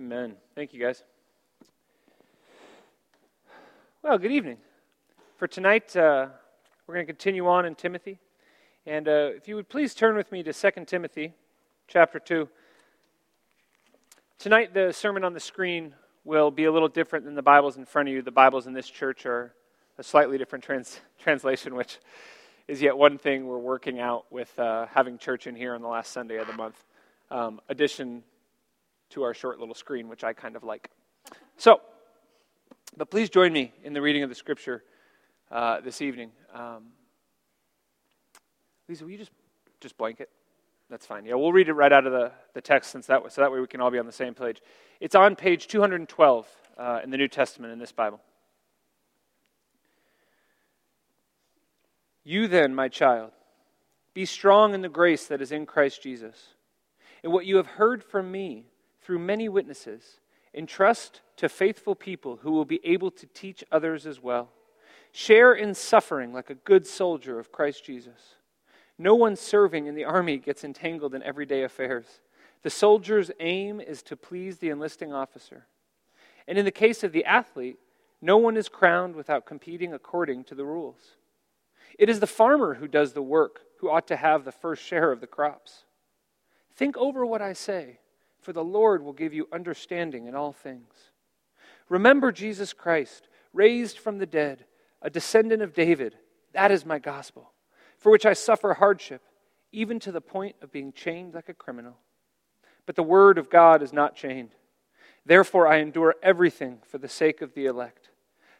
Amen. Thank you, guys. Well, good evening. For tonight, uh, we're going to continue on in Timothy. And uh, if you would please turn with me to 2 Timothy chapter 2. Tonight, the sermon on the screen will be a little different than the Bibles in front of you. The Bibles in this church are a slightly different trans- translation, which is yet one thing we're working out with uh, having church in here on the last Sunday of the month. Um, addition to our short little screen, which I kind of like. So, but please join me in the reading of the scripture uh, this evening. Um, Lisa, will you just just blanket? That's fine. Yeah, we'll read it right out of the, the text since that so that way we can all be on the same page. It's on page 212 uh, in the New Testament in this Bible. You then, my child, be strong in the grace that is in Christ Jesus. And what you have heard from me through many witnesses, entrust to faithful people who will be able to teach others as well. Share in suffering like a good soldier of Christ Jesus. No one serving in the army gets entangled in everyday affairs. The soldier's aim is to please the enlisting officer. And in the case of the athlete, no one is crowned without competing according to the rules. It is the farmer who does the work who ought to have the first share of the crops. Think over what I say for the Lord will give you understanding in all things. Remember Jesus Christ, raised from the dead, a descendant of David. That is my gospel, for which I suffer hardship, even to the point of being chained like a criminal. But the word of God is not chained. Therefore, I endure everything for the sake of the elect,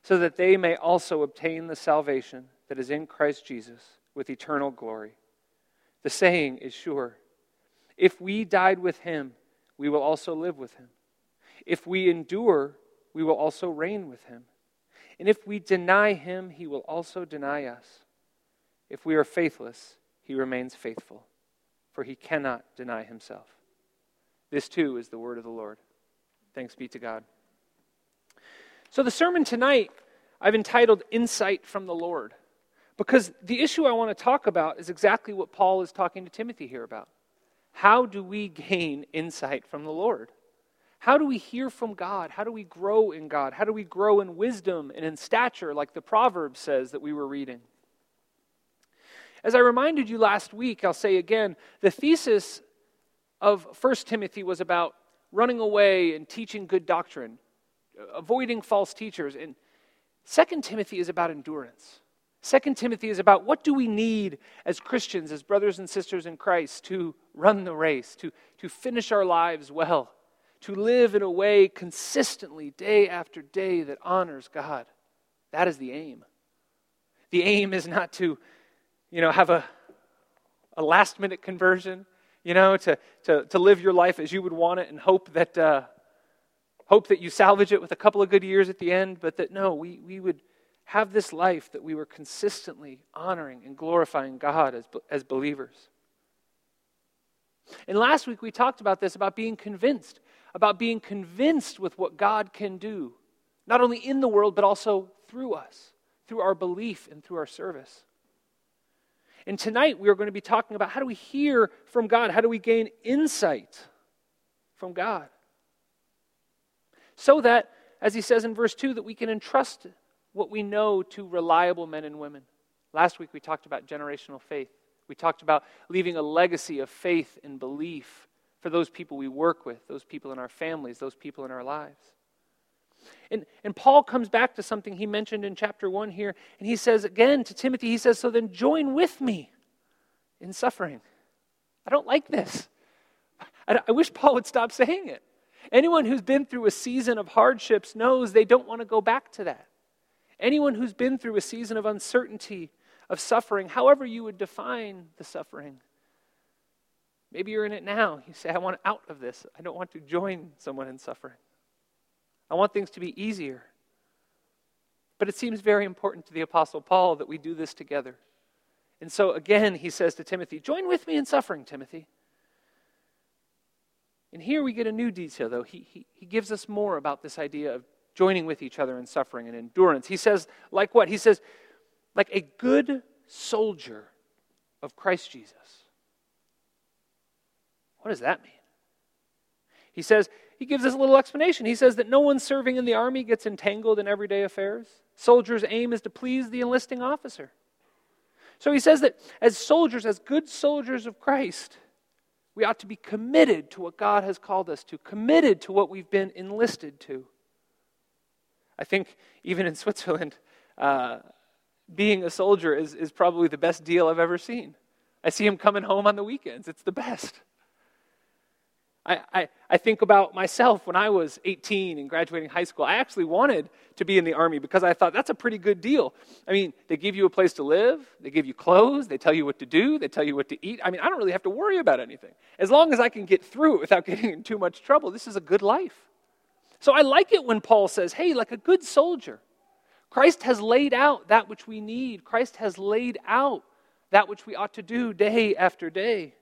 so that they may also obtain the salvation that is in Christ Jesus with eternal glory. The saying is sure if we died with him, we will also live with him. If we endure, we will also reign with him. And if we deny him, he will also deny us. If we are faithless, he remains faithful, for he cannot deny himself. This too is the word of the Lord. Thanks be to God. So, the sermon tonight I've entitled Insight from the Lord, because the issue I want to talk about is exactly what Paul is talking to Timothy here about. How do we gain insight from the Lord? How do we hear from God? How do we grow in God? How do we grow in wisdom and in stature, like the proverb says that we were reading? As I reminded you last week, I'll say again the thesis of 1 Timothy was about running away and teaching good doctrine, avoiding false teachers. And 2 Timothy is about endurance. Second Timothy is about what do we need as Christians, as brothers and sisters in Christ, to run the race, to, to finish our lives well, to live in a way consistently, day after day, that honors God. That is the aim. The aim is not to, you know, have a, a last minute conversion, you know, to, to, to live your life as you would want it and hope that, uh, hope that you salvage it with a couple of good years at the end, but that no, we, we would have this life that we were consistently honoring and glorifying God as, as believers. And last week we talked about this about being convinced, about being convinced with what God can do, not only in the world, but also through us, through our belief and through our service. And tonight we are going to be talking about how do we hear from God? How do we gain insight from God? So that, as he says in verse 2, that we can entrust what we know to reliable men and women. Last week we talked about generational faith. We talked about leaving a legacy of faith and belief for those people we work with, those people in our families, those people in our lives. And, and Paul comes back to something he mentioned in chapter 1 here, and he says again to Timothy, he says, So then join with me in suffering. I don't like this. I, I wish Paul would stop saying it. Anyone who's been through a season of hardships knows they don't want to go back to that. Anyone who's been through a season of uncertainty, of suffering, however you would define the suffering. Maybe you're in it now. You say, I want out of this. I don't want to join someone in suffering. I want things to be easier. But it seems very important to the Apostle Paul that we do this together. And so again, he says to Timothy, Join with me in suffering, Timothy. And here we get a new detail, though. He, he, he gives us more about this idea of joining with each other in suffering and endurance. He says, like what? He says, like a good soldier of Christ Jesus. What does that mean? He says, he gives us a little explanation. He says that no one serving in the army gets entangled in everyday affairs. Soldiers' aim is to please the enlisting officer. So he says that as soldiers, as good soldiers of Christ, we ought to be committed to what God has called us to, committed to what we've been enlisted to. I think even in Switzerland, uh, being a soldier is, is probably the best deal I've ever seen. I see him coming home on the weekends. It's the best. I, I, I, think about myself when I was 18 and graduating high school. I actually wanted to be in the Army because I thought that's a pretty good deal. I mean, they give you a place to live, they give you clothes, they tell you what to do, they tell you what to eat. I mean, I don't really have to worry about anything. As long as I can get through it without getting in too much trouble, this is a good life. So I like it when Paul says, hey, like a good soldier, Christ has laid out that which we need, Christ has laid out that which we ought to do day after day.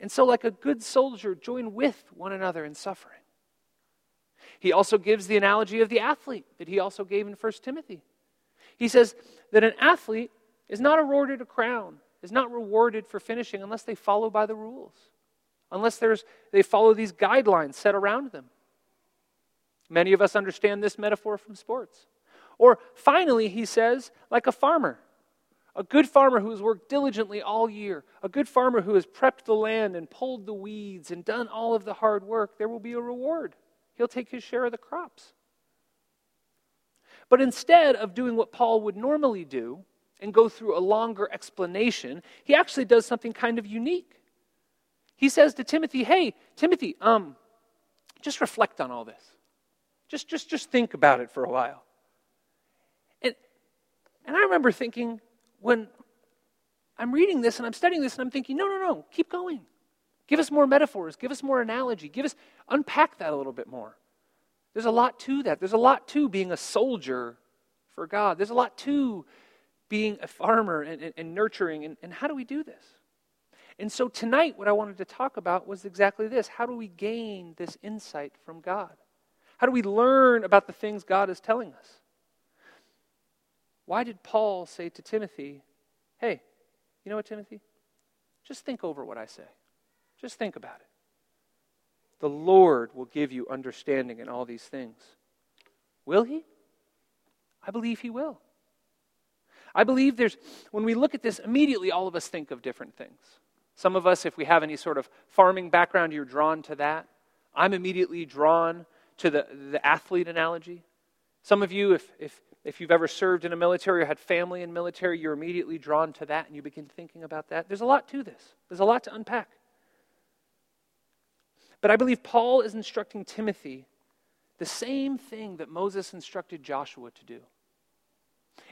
And so, like a good soldier, join with one another in suffering. He also gives the analogy of the athlete that he also gave in 1 Timothy. He says that an athlete is not awarded a crown, is not rewarded for finishing unless they follow by the rules, unless there's, they follow these guidelines set around them. Many of us understand this metaphor from sports. Or finally, he says, like a farmer. A good farmer who has worked diligently all year, a good farmer who has prepped the land and pulled the weeds and done all of the hard work, there will be a reward. He'll take his share of the crops. But instead of doing what Paul would normally do and go through a longer explanation, he actually does something kind of unique. He says to Timothy, "Hey, Timothy, um, just reflect on all this. Just, just, just think about it for a while." And, and I remember thinking, when I'm reading this and I'm studying this and I'm thinking, no, no, no, keep going. Give us more metaphors, give us more analogy, give us unpack that a little bit more. There's a lot to that. There's a lot to being a soldier for God. There's a lot to being a farmer and, and, and nurturing. And, and how do we do this? And so tonight, what I wanted to talk about was exactly this how do we gain this insight from God? How do we learn about the things God is telling us? Why did Paul say to Timothy, hey, you know what, Timothy? Just think over what I say. Just think about it. The Lord will give you understanding in all these things. Will He? I believe He will. I believe there's, when we look at this, immediately all of us think of different things. Some of us, if we have any sort of farming background, you're drawn to that. I'm immediately drawn to the, the athlete analogy. Some of you, if, if if you've ever served in a military or had family in military, you're immediately drawn to that and you begin thinking about that. There's a lot to this, there's a lot to unpack. But I believe Paul is instructing Timothy the same thing that Moses instructed Joshua to do.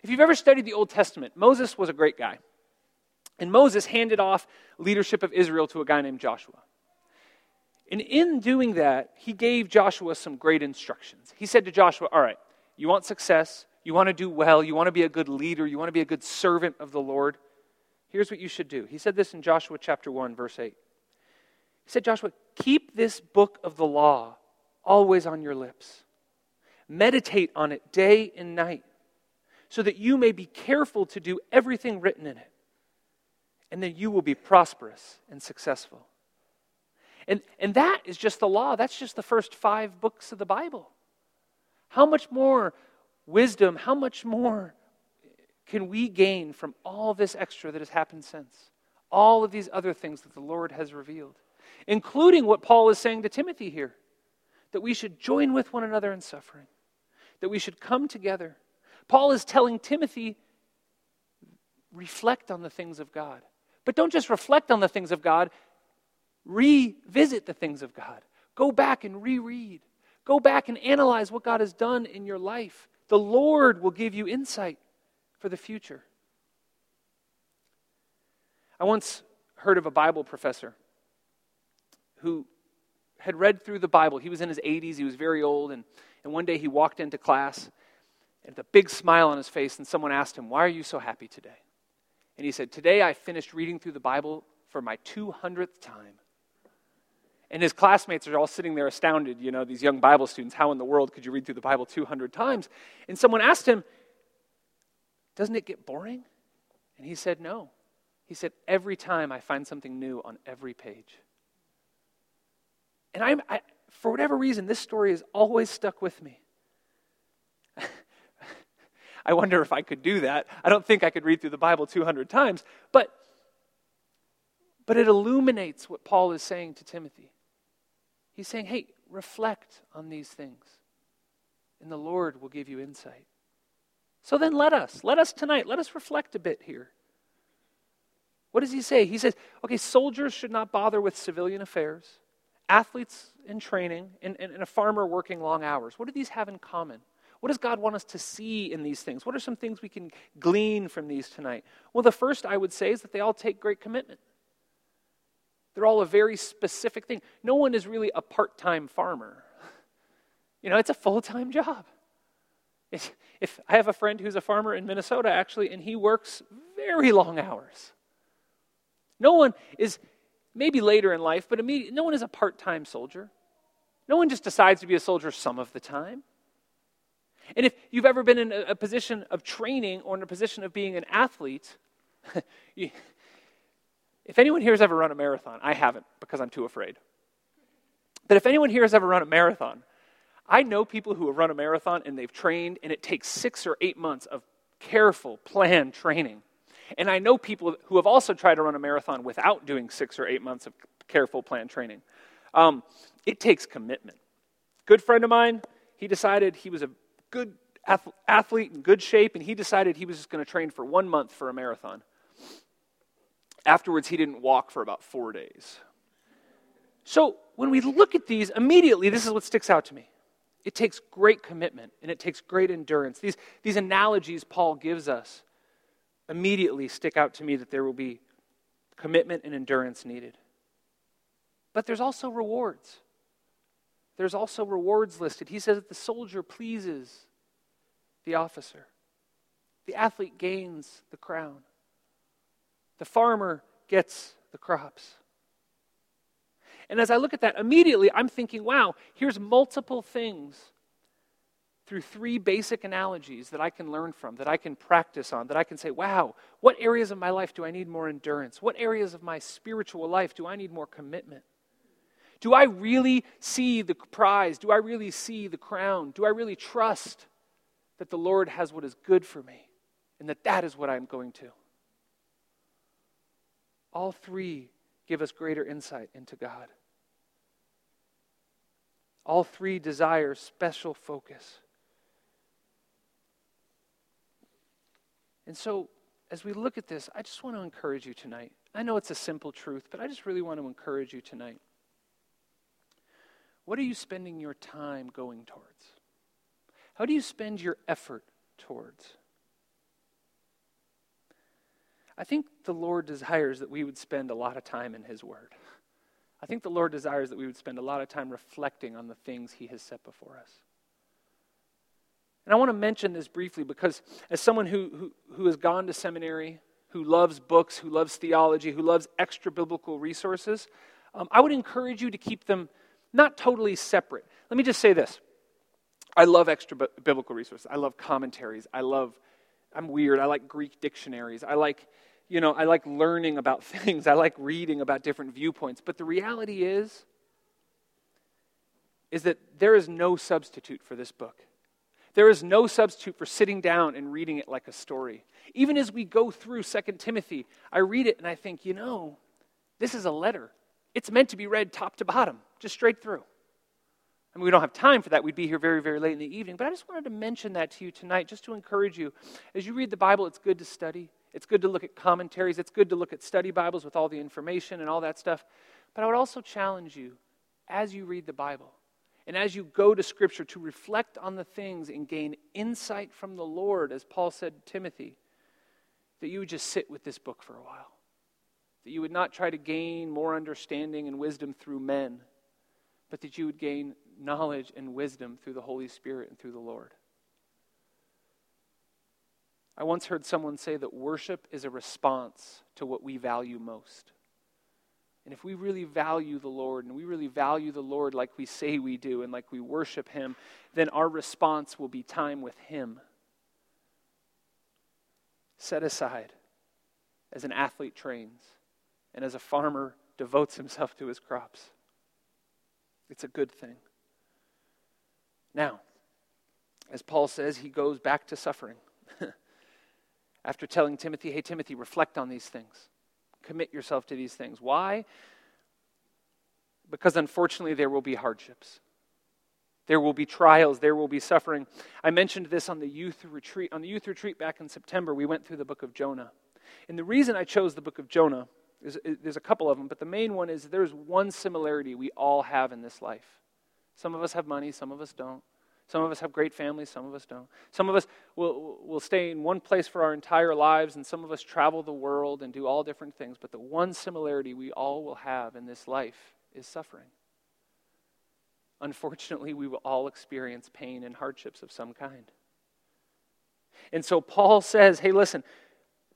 If you've ever studied the Old Testament, Moses was a great guy. And Moses handed off leadership of Israel to a guy named Joshua. And in doing that, he gave Joshua some great instructions. He said to Joshua, All right, you want success, you want to do well, you want to be a good leader, you want to be a good servant of the Lord, here's what you should do. He said this in Joshua chapter 1, verse 8. He said, Joshua, keep this book of the law always on your lips. Meditate on it day and night, so that you may be careful to do everything written in it. And then you will be prosperous and successful. And, and that is just the law. That's just the first five books of the Bible. How much more wisdom, how much more can we gain from all this extra that has happened since? All of these other things that the Lord has revealed, including what Paul is saying to Timothy here that we should join with one another in suffering, that we should come together. Paul is telling Timothy, reflect on the things of God. But don't just reflect on the things of God, revisit the things of God. Go back and reread. Go back and analyze what God has done in your life. The Lord will give you insight for the future. I once heard of a Bible professor who had read through the Bible. He was in his 80s, he was very old, and, and one day he walked into class with a big smile on his face, and someone asked him, Why are you so happy today? And he said, Today I finished reading through the Bible for my 200th time. And his classmates are all sitting there astounded, you know, these young Bible students. How in the world could you read through the Bible 200 times? And someone asked him, Doesn't it get boring? And he said, No. He said, Every time I find something new on every page. And I, I, for whatever reason, this story has always stuck with me. I wonder if I could do that. I don't think I could read through the Bible 200 times, but, but it illuminates what Paul is saying to Timothy. He's saying, hey, reflect on these things, and the Lord will give you insight. So then let us, let us tonight, let us reflect a bit here. What does he say? He says, okay, soldiers should not bother with civilian affairs, athletes in training, and, and, and a farmer working long hours. What do these have in common? What does God want us to see in these things? What are some things we can glean from these tonight? Well, the first I would say is that they all take great commitment. They're all a very specific thing. No one is really a part time farmer. You know, it's a full time job. If, if I have a friend who's a farmer in Minnesota, actually, and he works very long hours. No one is, maybe later in life, but immediate, no one is a part time soldier. No one just decides to be a soldier some of the time. And if you've ever been in a, a position of training or in a position of being an athlete, you, if anyone here has ever run a marathon, I haven't because I'm too afraid. But if anyone here has ever run a marathon, I know people who have run a marathon and they've trained, and it takes six or eight months of careful, planned training. And I know people who have also tried to run a marathon without doing six or eight months of careful, planned training. Um, it takes commitment. Good friend of mine, he decided he was a good athlete in good shape, and he decided he was just going to train for one month for a marathon. Afterwards, he didn't walk for about four days. So when we look at these, immediately, this is what sticks out to me. It takes great commitment and it takes great endurance. These, these analogies Paul gives us immediately stick out to me that there will be commitment and endurance needed. But there's also rewards there's also rewards listed. He says that the soldier pleases the officer, the athlete gains the crown, the farmer gets the crops. And as I look at that, immediately I'm thinking, wow, here's multiple things through three basic analogies that I can learn from, that I can practice on, that I can say, wow, what areas of my life do I need more endurance? What areas of my spiritual life do I need more commitment? Do I really see the prize? Do I really see the crown? Do I really trust that the Lord has what is good for me and that that is what I'm going to? All three give us greater insight into God. All three desire special focus. And so, as we look at this, I just want to encourage you tonight. I know it's a simple truth, but I just really want to encourage you tonight. What are you spending your time going towards? How do you spend your effort towards? I think the Lord desires that we would spend a lot of time in His Word. I think the Lord desires that we would spend a lot of time reflecting on the things He has set before us. And I want to mention this briefly because, as someone who, who, who has gone to seminary, who loves books, who loves theology, who loves extra biblical resources, um, I would encourage you to keep them not totally separate. Let me just say this I love extra biblical resources, I love commentaries, I love, I'm weird, I like Greek dictionaries, I like, you know, I like learning about things, I like reading about different viewpoints. But the reality is, is that there is no substitute for this book. There is no substitute for sitting down and reading it like a story. Even as we go through 2 Timothy, I read it and I think, you know, this is a letter. It's meant to be read top to bottom, just straight through. I mean, we don't have time for that. We'd be here very, very late in the evening. But I just wanted to mention that to you tonight, just to encourage you. As you read the Bible, it's good to study. It's good to look at commentaries. It's good to look at study Bibles with all the information and all that stuff. But I would also challenge you, as you read the Bible and as you go to Scripture, to reflect on the things and gain insight from the Lord, as Paul said to Timothy, that you would just sit with this book for a while that you would not try to gain more understanding and wisdom through men, but that you would gain knowledge and wisdom through the Holy Spirit and through the Lord. I once heard someone say that worship is a response to what we value most. And if we really value the Lord and we really value the Lord like we say we do and like we worship Him, then our response will be time with Him. Set aside as an athlete trains and as a farmer devotes himself to his crops. It's a good thing. Now, as Paul says, he goes back to suffering. After telling Timothy, hey, Timothy, reflect on these things, commit yourself to these things. Why? Because unfortunately, there will be hardships. There will be trials, there will be suffering. I mentioned this on the youth retreat. On the youth retreat back in September, we went through the book of Jonah. And the reason I chose the book of Jonah is, is there's a couple of them, but the main one is there's one similarity we all have in this life. Some of us have money, some of us don't. Some of us have great families, some of us don't. Some of us will, will stay in one place for our entire lives, and some of us travel the world and do all different things. But the one similarity we all will have in this life is suffering. Unfortunately, we will all experience pain and hardships of some kind. And so Paul says, hey, listen,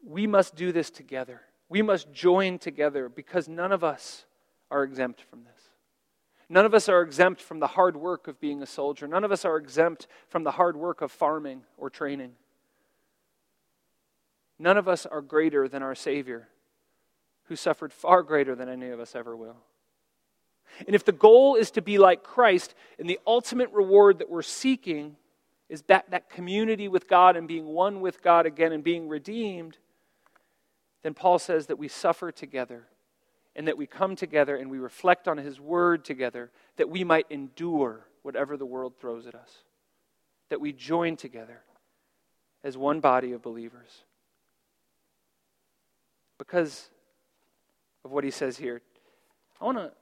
we must do this together. We must join together because none of us are exempt from this. None of us are exempt from the hard work of being a soldier. None of us are exempt from the hard work of farming or training. None of us are greater than our Savior, who suffered far greater than any of us ever will. And if the goal is to be like Christ, and the ultimate reward that we're seeking is that, that community with God and being one with God again and being redeemed, then Paul says that we suffer together and that we come together and we reflect on His Word together, that we might endure whatever the world throws at us, that we join together as one body of believers. Because of what he says here, I want to,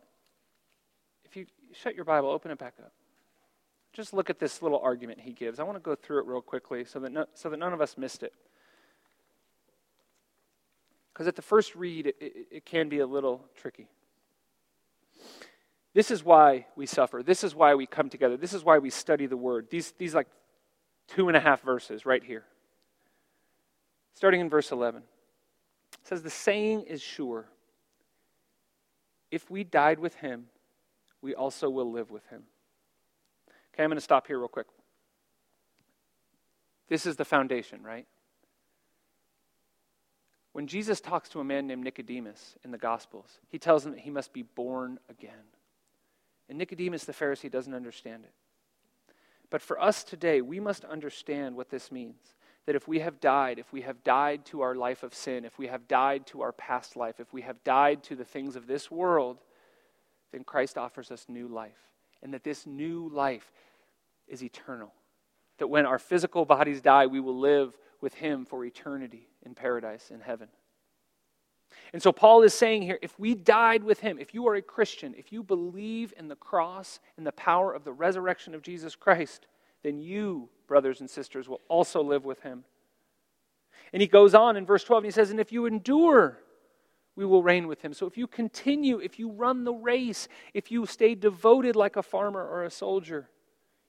if you shut your Bible, open it back up. Just look at this little argument he gives. I want to go through it real quickly so that, no, so that none of us missed it. Because at the first read, it, it, it can be a little tricky. This is why we suffer. This is why we come together. This is why we study the Word. These, these like two and a half verses right here. Starting in verse 11. It says, The saying is sure. If we died with him, we also will live with him. Okay, I'm going to stop here real quick. This is the foundation, right? When Jesus talks to a man named Nicodemus in the Gospels, he tells him that he must be born again. And Nicodemus the Pharisee doesn't understand it. But for us today, we must understand what this means. That if we have died, if we have died to our life of sin, if we have died to our past life, if we have died to the things of this world, then Christ offers us new life. And that this new life is eternal. That when our physical bodies die, we will live with Him for eternity in paradise in heaven. And so Paul is saying here if we died with him, if you are a Christian, if you believe in the cross and the power of the resurrection of Jesus Christ, then you, brothers and sisters, will also live with him. And he goes on in verse 12 and he says, And if you endure, we will reign with him. So if you continue, if you run the race, if you stay devoted like a farmer or a soldier,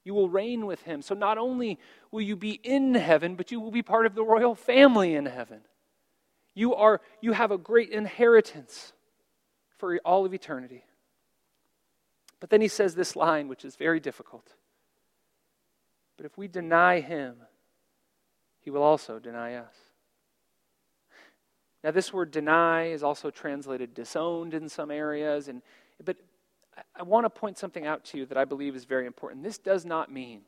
you will reign with him. So not only will you be in heaven, but you will be part of the royal family in heaven. You, are, you have a great inheritance for all of eternity. But then he says this line, which is very difficult. But if we deny him, he will also deny us. Now, this word deny is also translated disowned in some areas, and, but I want to point something out to you that I believe is very important. This does not mean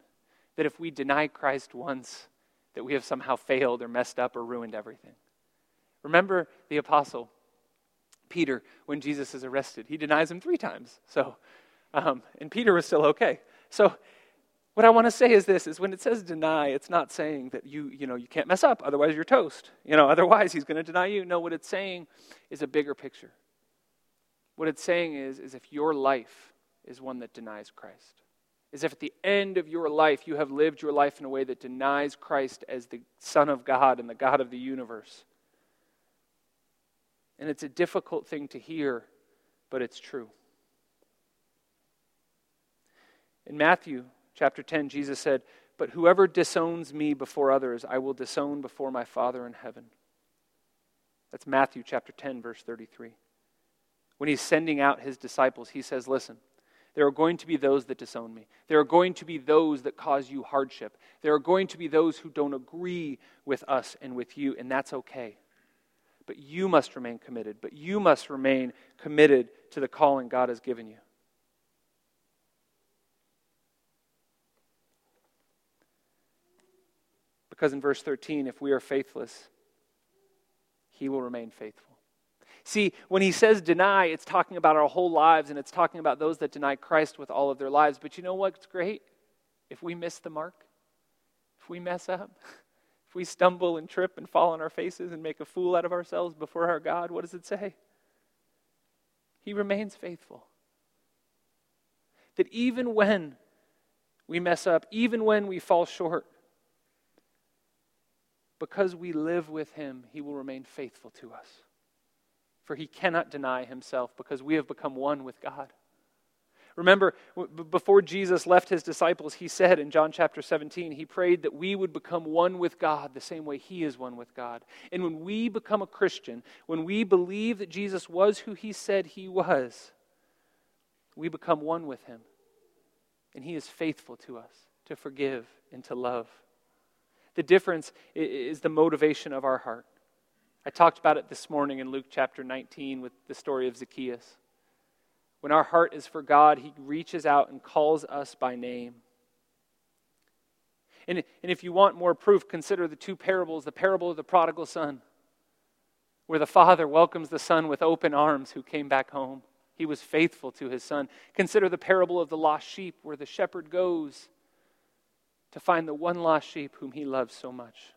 that if we deny Christ once, that we have somehow failed or messed up or ruined everything. Remember the apostle Peter when Jesus is arrested. He denies him three times. So, um, and Peter was still okay. So, what I want to say is this: is when it says deny, it's not saying that you you know you can't mess up, otherwise you're toast. You know, otherwise he's going to deny you. No, what it's saying is a bigger picture. What it's saying is, is if your life is one that denies Christ, is if at the end of your life you have lived your life in a way that denies Christ as the Son of God and the God of the universe. And it's a difficult thing to hear, but it's true. In Matthew chapter 10, Jesus said, But whoever disowns me before others, I will disown before my Father in heaven. That's Matthew chapter 10, verse 33 when he's sending out his disciples, he says, Listen, there are going to be those that disown me. There are going to be those that cause you hardship. There are going to be those who don't agree with us and with you, and that's okay. But you must remain committed. But you must remain committed to the calling God has given you. Because in verse 13, if we are faithless, he will remain faithful. See, when he says deny, it's talking about our whole lives and it's talking about those that deny Christ with all of their lives. But you know what's great? If we miss the mark, if we mess up, if we stumble and trip and fall on our faces and make a fool out of ourselves before our God, what does it say? He remains faithful. That even when we mess up, even when we fall short, because we live with him, he will remain faithful to us. For he cannot deny himself because we have become one with God. Remember, before Jesus left his disciples, he said in John chapter 17, he prayed that we would become one with God the same way he is one with God. And when we become a Christian, when we believe that Jesus was who he said he was, we become one with him. And he is faithful to us to forgive and to love. The difference is the motivation of our heart. I talked about it this morning in Luke chapter 19 with the story of Zacchaeus. When our heart is for God, He reaches out and calls us by name. And, and if you want more proof, consider the two parables the parable of the prodigal son, where the father welcomes the son with open arms who came back home. He was faithful to his son. Consider the parable of the lost sheep, where the shepherd goes to find the one lost sheep whom he loves so much.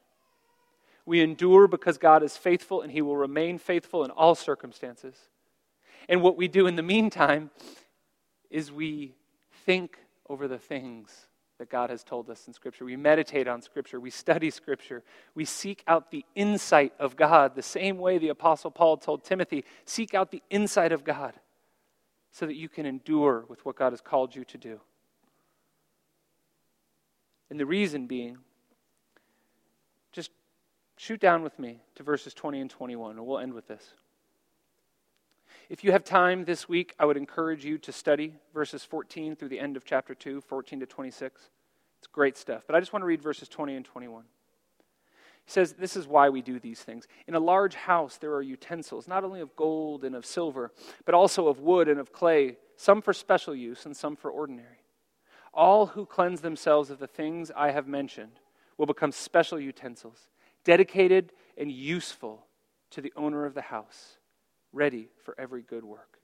We endure because God is faithful and he will remain faithful in all circumstances. And what we do in the meantime is we think over the things that God has told us in Scripture. We meditate on Scripture. We study Scripture. We seek out the insight of God, the same way the Apostle Paul told Timothy seek out the insight of God so that you can endure with what God has called you to do. And the reason being, shoot down with me to verses 20 and 21, and we'll end with this. If you have time this week, I would encourage you to study verses 14 through the end of chapter 2, 14 to 26. It's great stuff. But I just want to read verses 20 and 21. He says, This is why we do these things. In a large house, there are utensils, not only of gold and of silver, but also of wood and of clay, some for special use and some for ordinary. All who cleanse themselves of the things I have mentioned will become special utensils, dedicated and useful to the owner of the house, ready for every good work.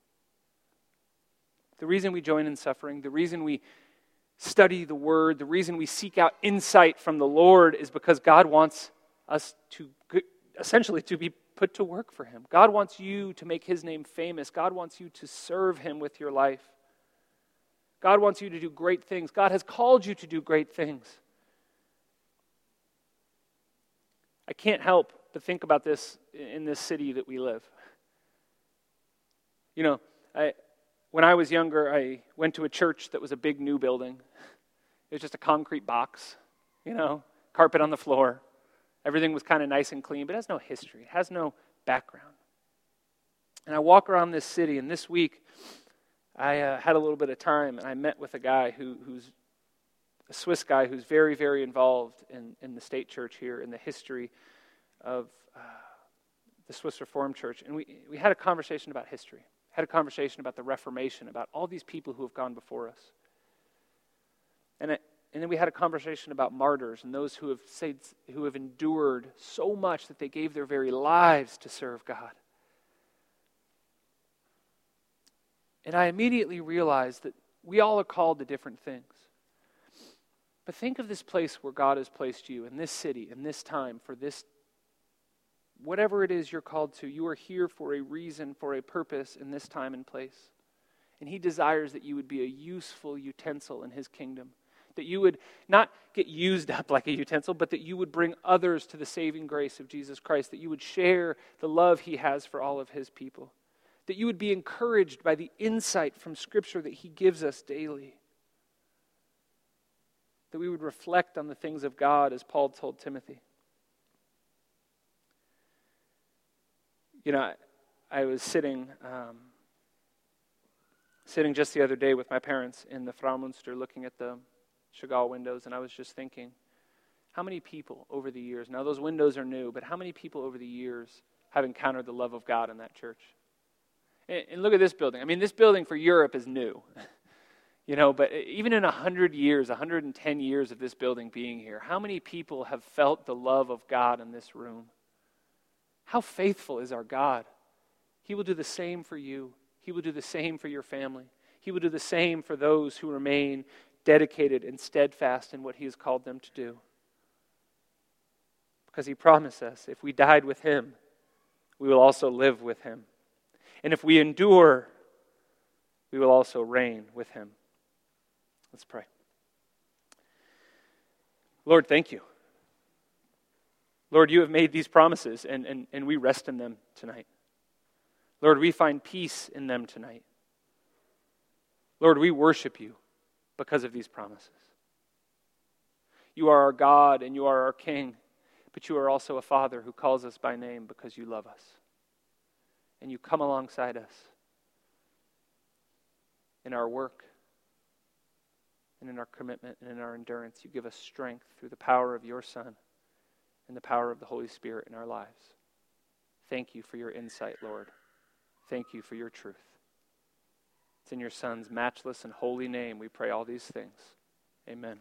The reason we join in suffering, the reason we study the Word, the reason we seek out insight from the Lord is because God wants us to essentially to be put to work for Him. God wants you to make His name famous. God wants you to serve Him with your life. God wants you to do great things. God has called you to do great things. I can't help but think about this in this city that we live. You know, I, when I was younger, I went to a church that was a big new building. It was just a concrete box, you know, carpet on the floor. Everything was kind of nice and clean, but it has no history, it has no background. And I walk around this city, and this week I uh, had a little bit of time and I met with a guy who, who's a Swiss guy who's very, very involved in, in the state church here, in the history of uh, the Swiss Reformed Church. And we, we had a conversation about history, had a conversation about the Reformation, about all these people who have gone before us. And, it, and then we had a conversation about martyrs and those who have, said, who have endured so much that they gave their very lives to serve God. And I immediately realized that we all are called to different things. But think of this place where God has placed you, in this city, in this time, for this, whatever it is you're called to. You are here for a reason, for a purpose in this time and place. And He desires that you would be a useful utensil in His kingdom. That you would not get used up like a utensil, but that you would bring others to the saving grace of Jesus Christ. That you would share the love He has for all of His people that you would be encouraged by the insight from Scripture that He gives us daily. That we would reflect on the things of God, as Paul told Timothy. You know, I, I was sitting, um, sitting just the other day with my parents in the Fraumünster looking at the Chagall windows, and I was just thinking, how many people over the years, now those windows are new, but how many people over the years have encountered the love of God in that church? And look at this building. I mean, this building for Europe is new. You know, but even in 100 years, 110 years of this building being here, how many people have felt the love of God in this room? How faithful is our God? He will do the same for you. He will do the same for your family. He will do the same for those who remain dedicated and steadfast in what He has called them to do. Because He promised us if we died with Him, we will also live with Him. And if we endure, we will also reign with Him. Let's pray. Lord, thank you. Lord, you have made these promises, and, and, and we rest in them tonight. Lord, we find peace in them tonight. Lord, we worship you because of these promises. You are our God and you are our King, but you are also a Father who calls us by name because you love us. And you come alongside us in our work and in our commitment and in our endurance. You give us strength through the power of your Son and the power of the Holy Spirit in our lives. Thank you for your insight, Lord. Thank you for your truth. It's in your Son's matchless and holy name we pray all these things. Amen.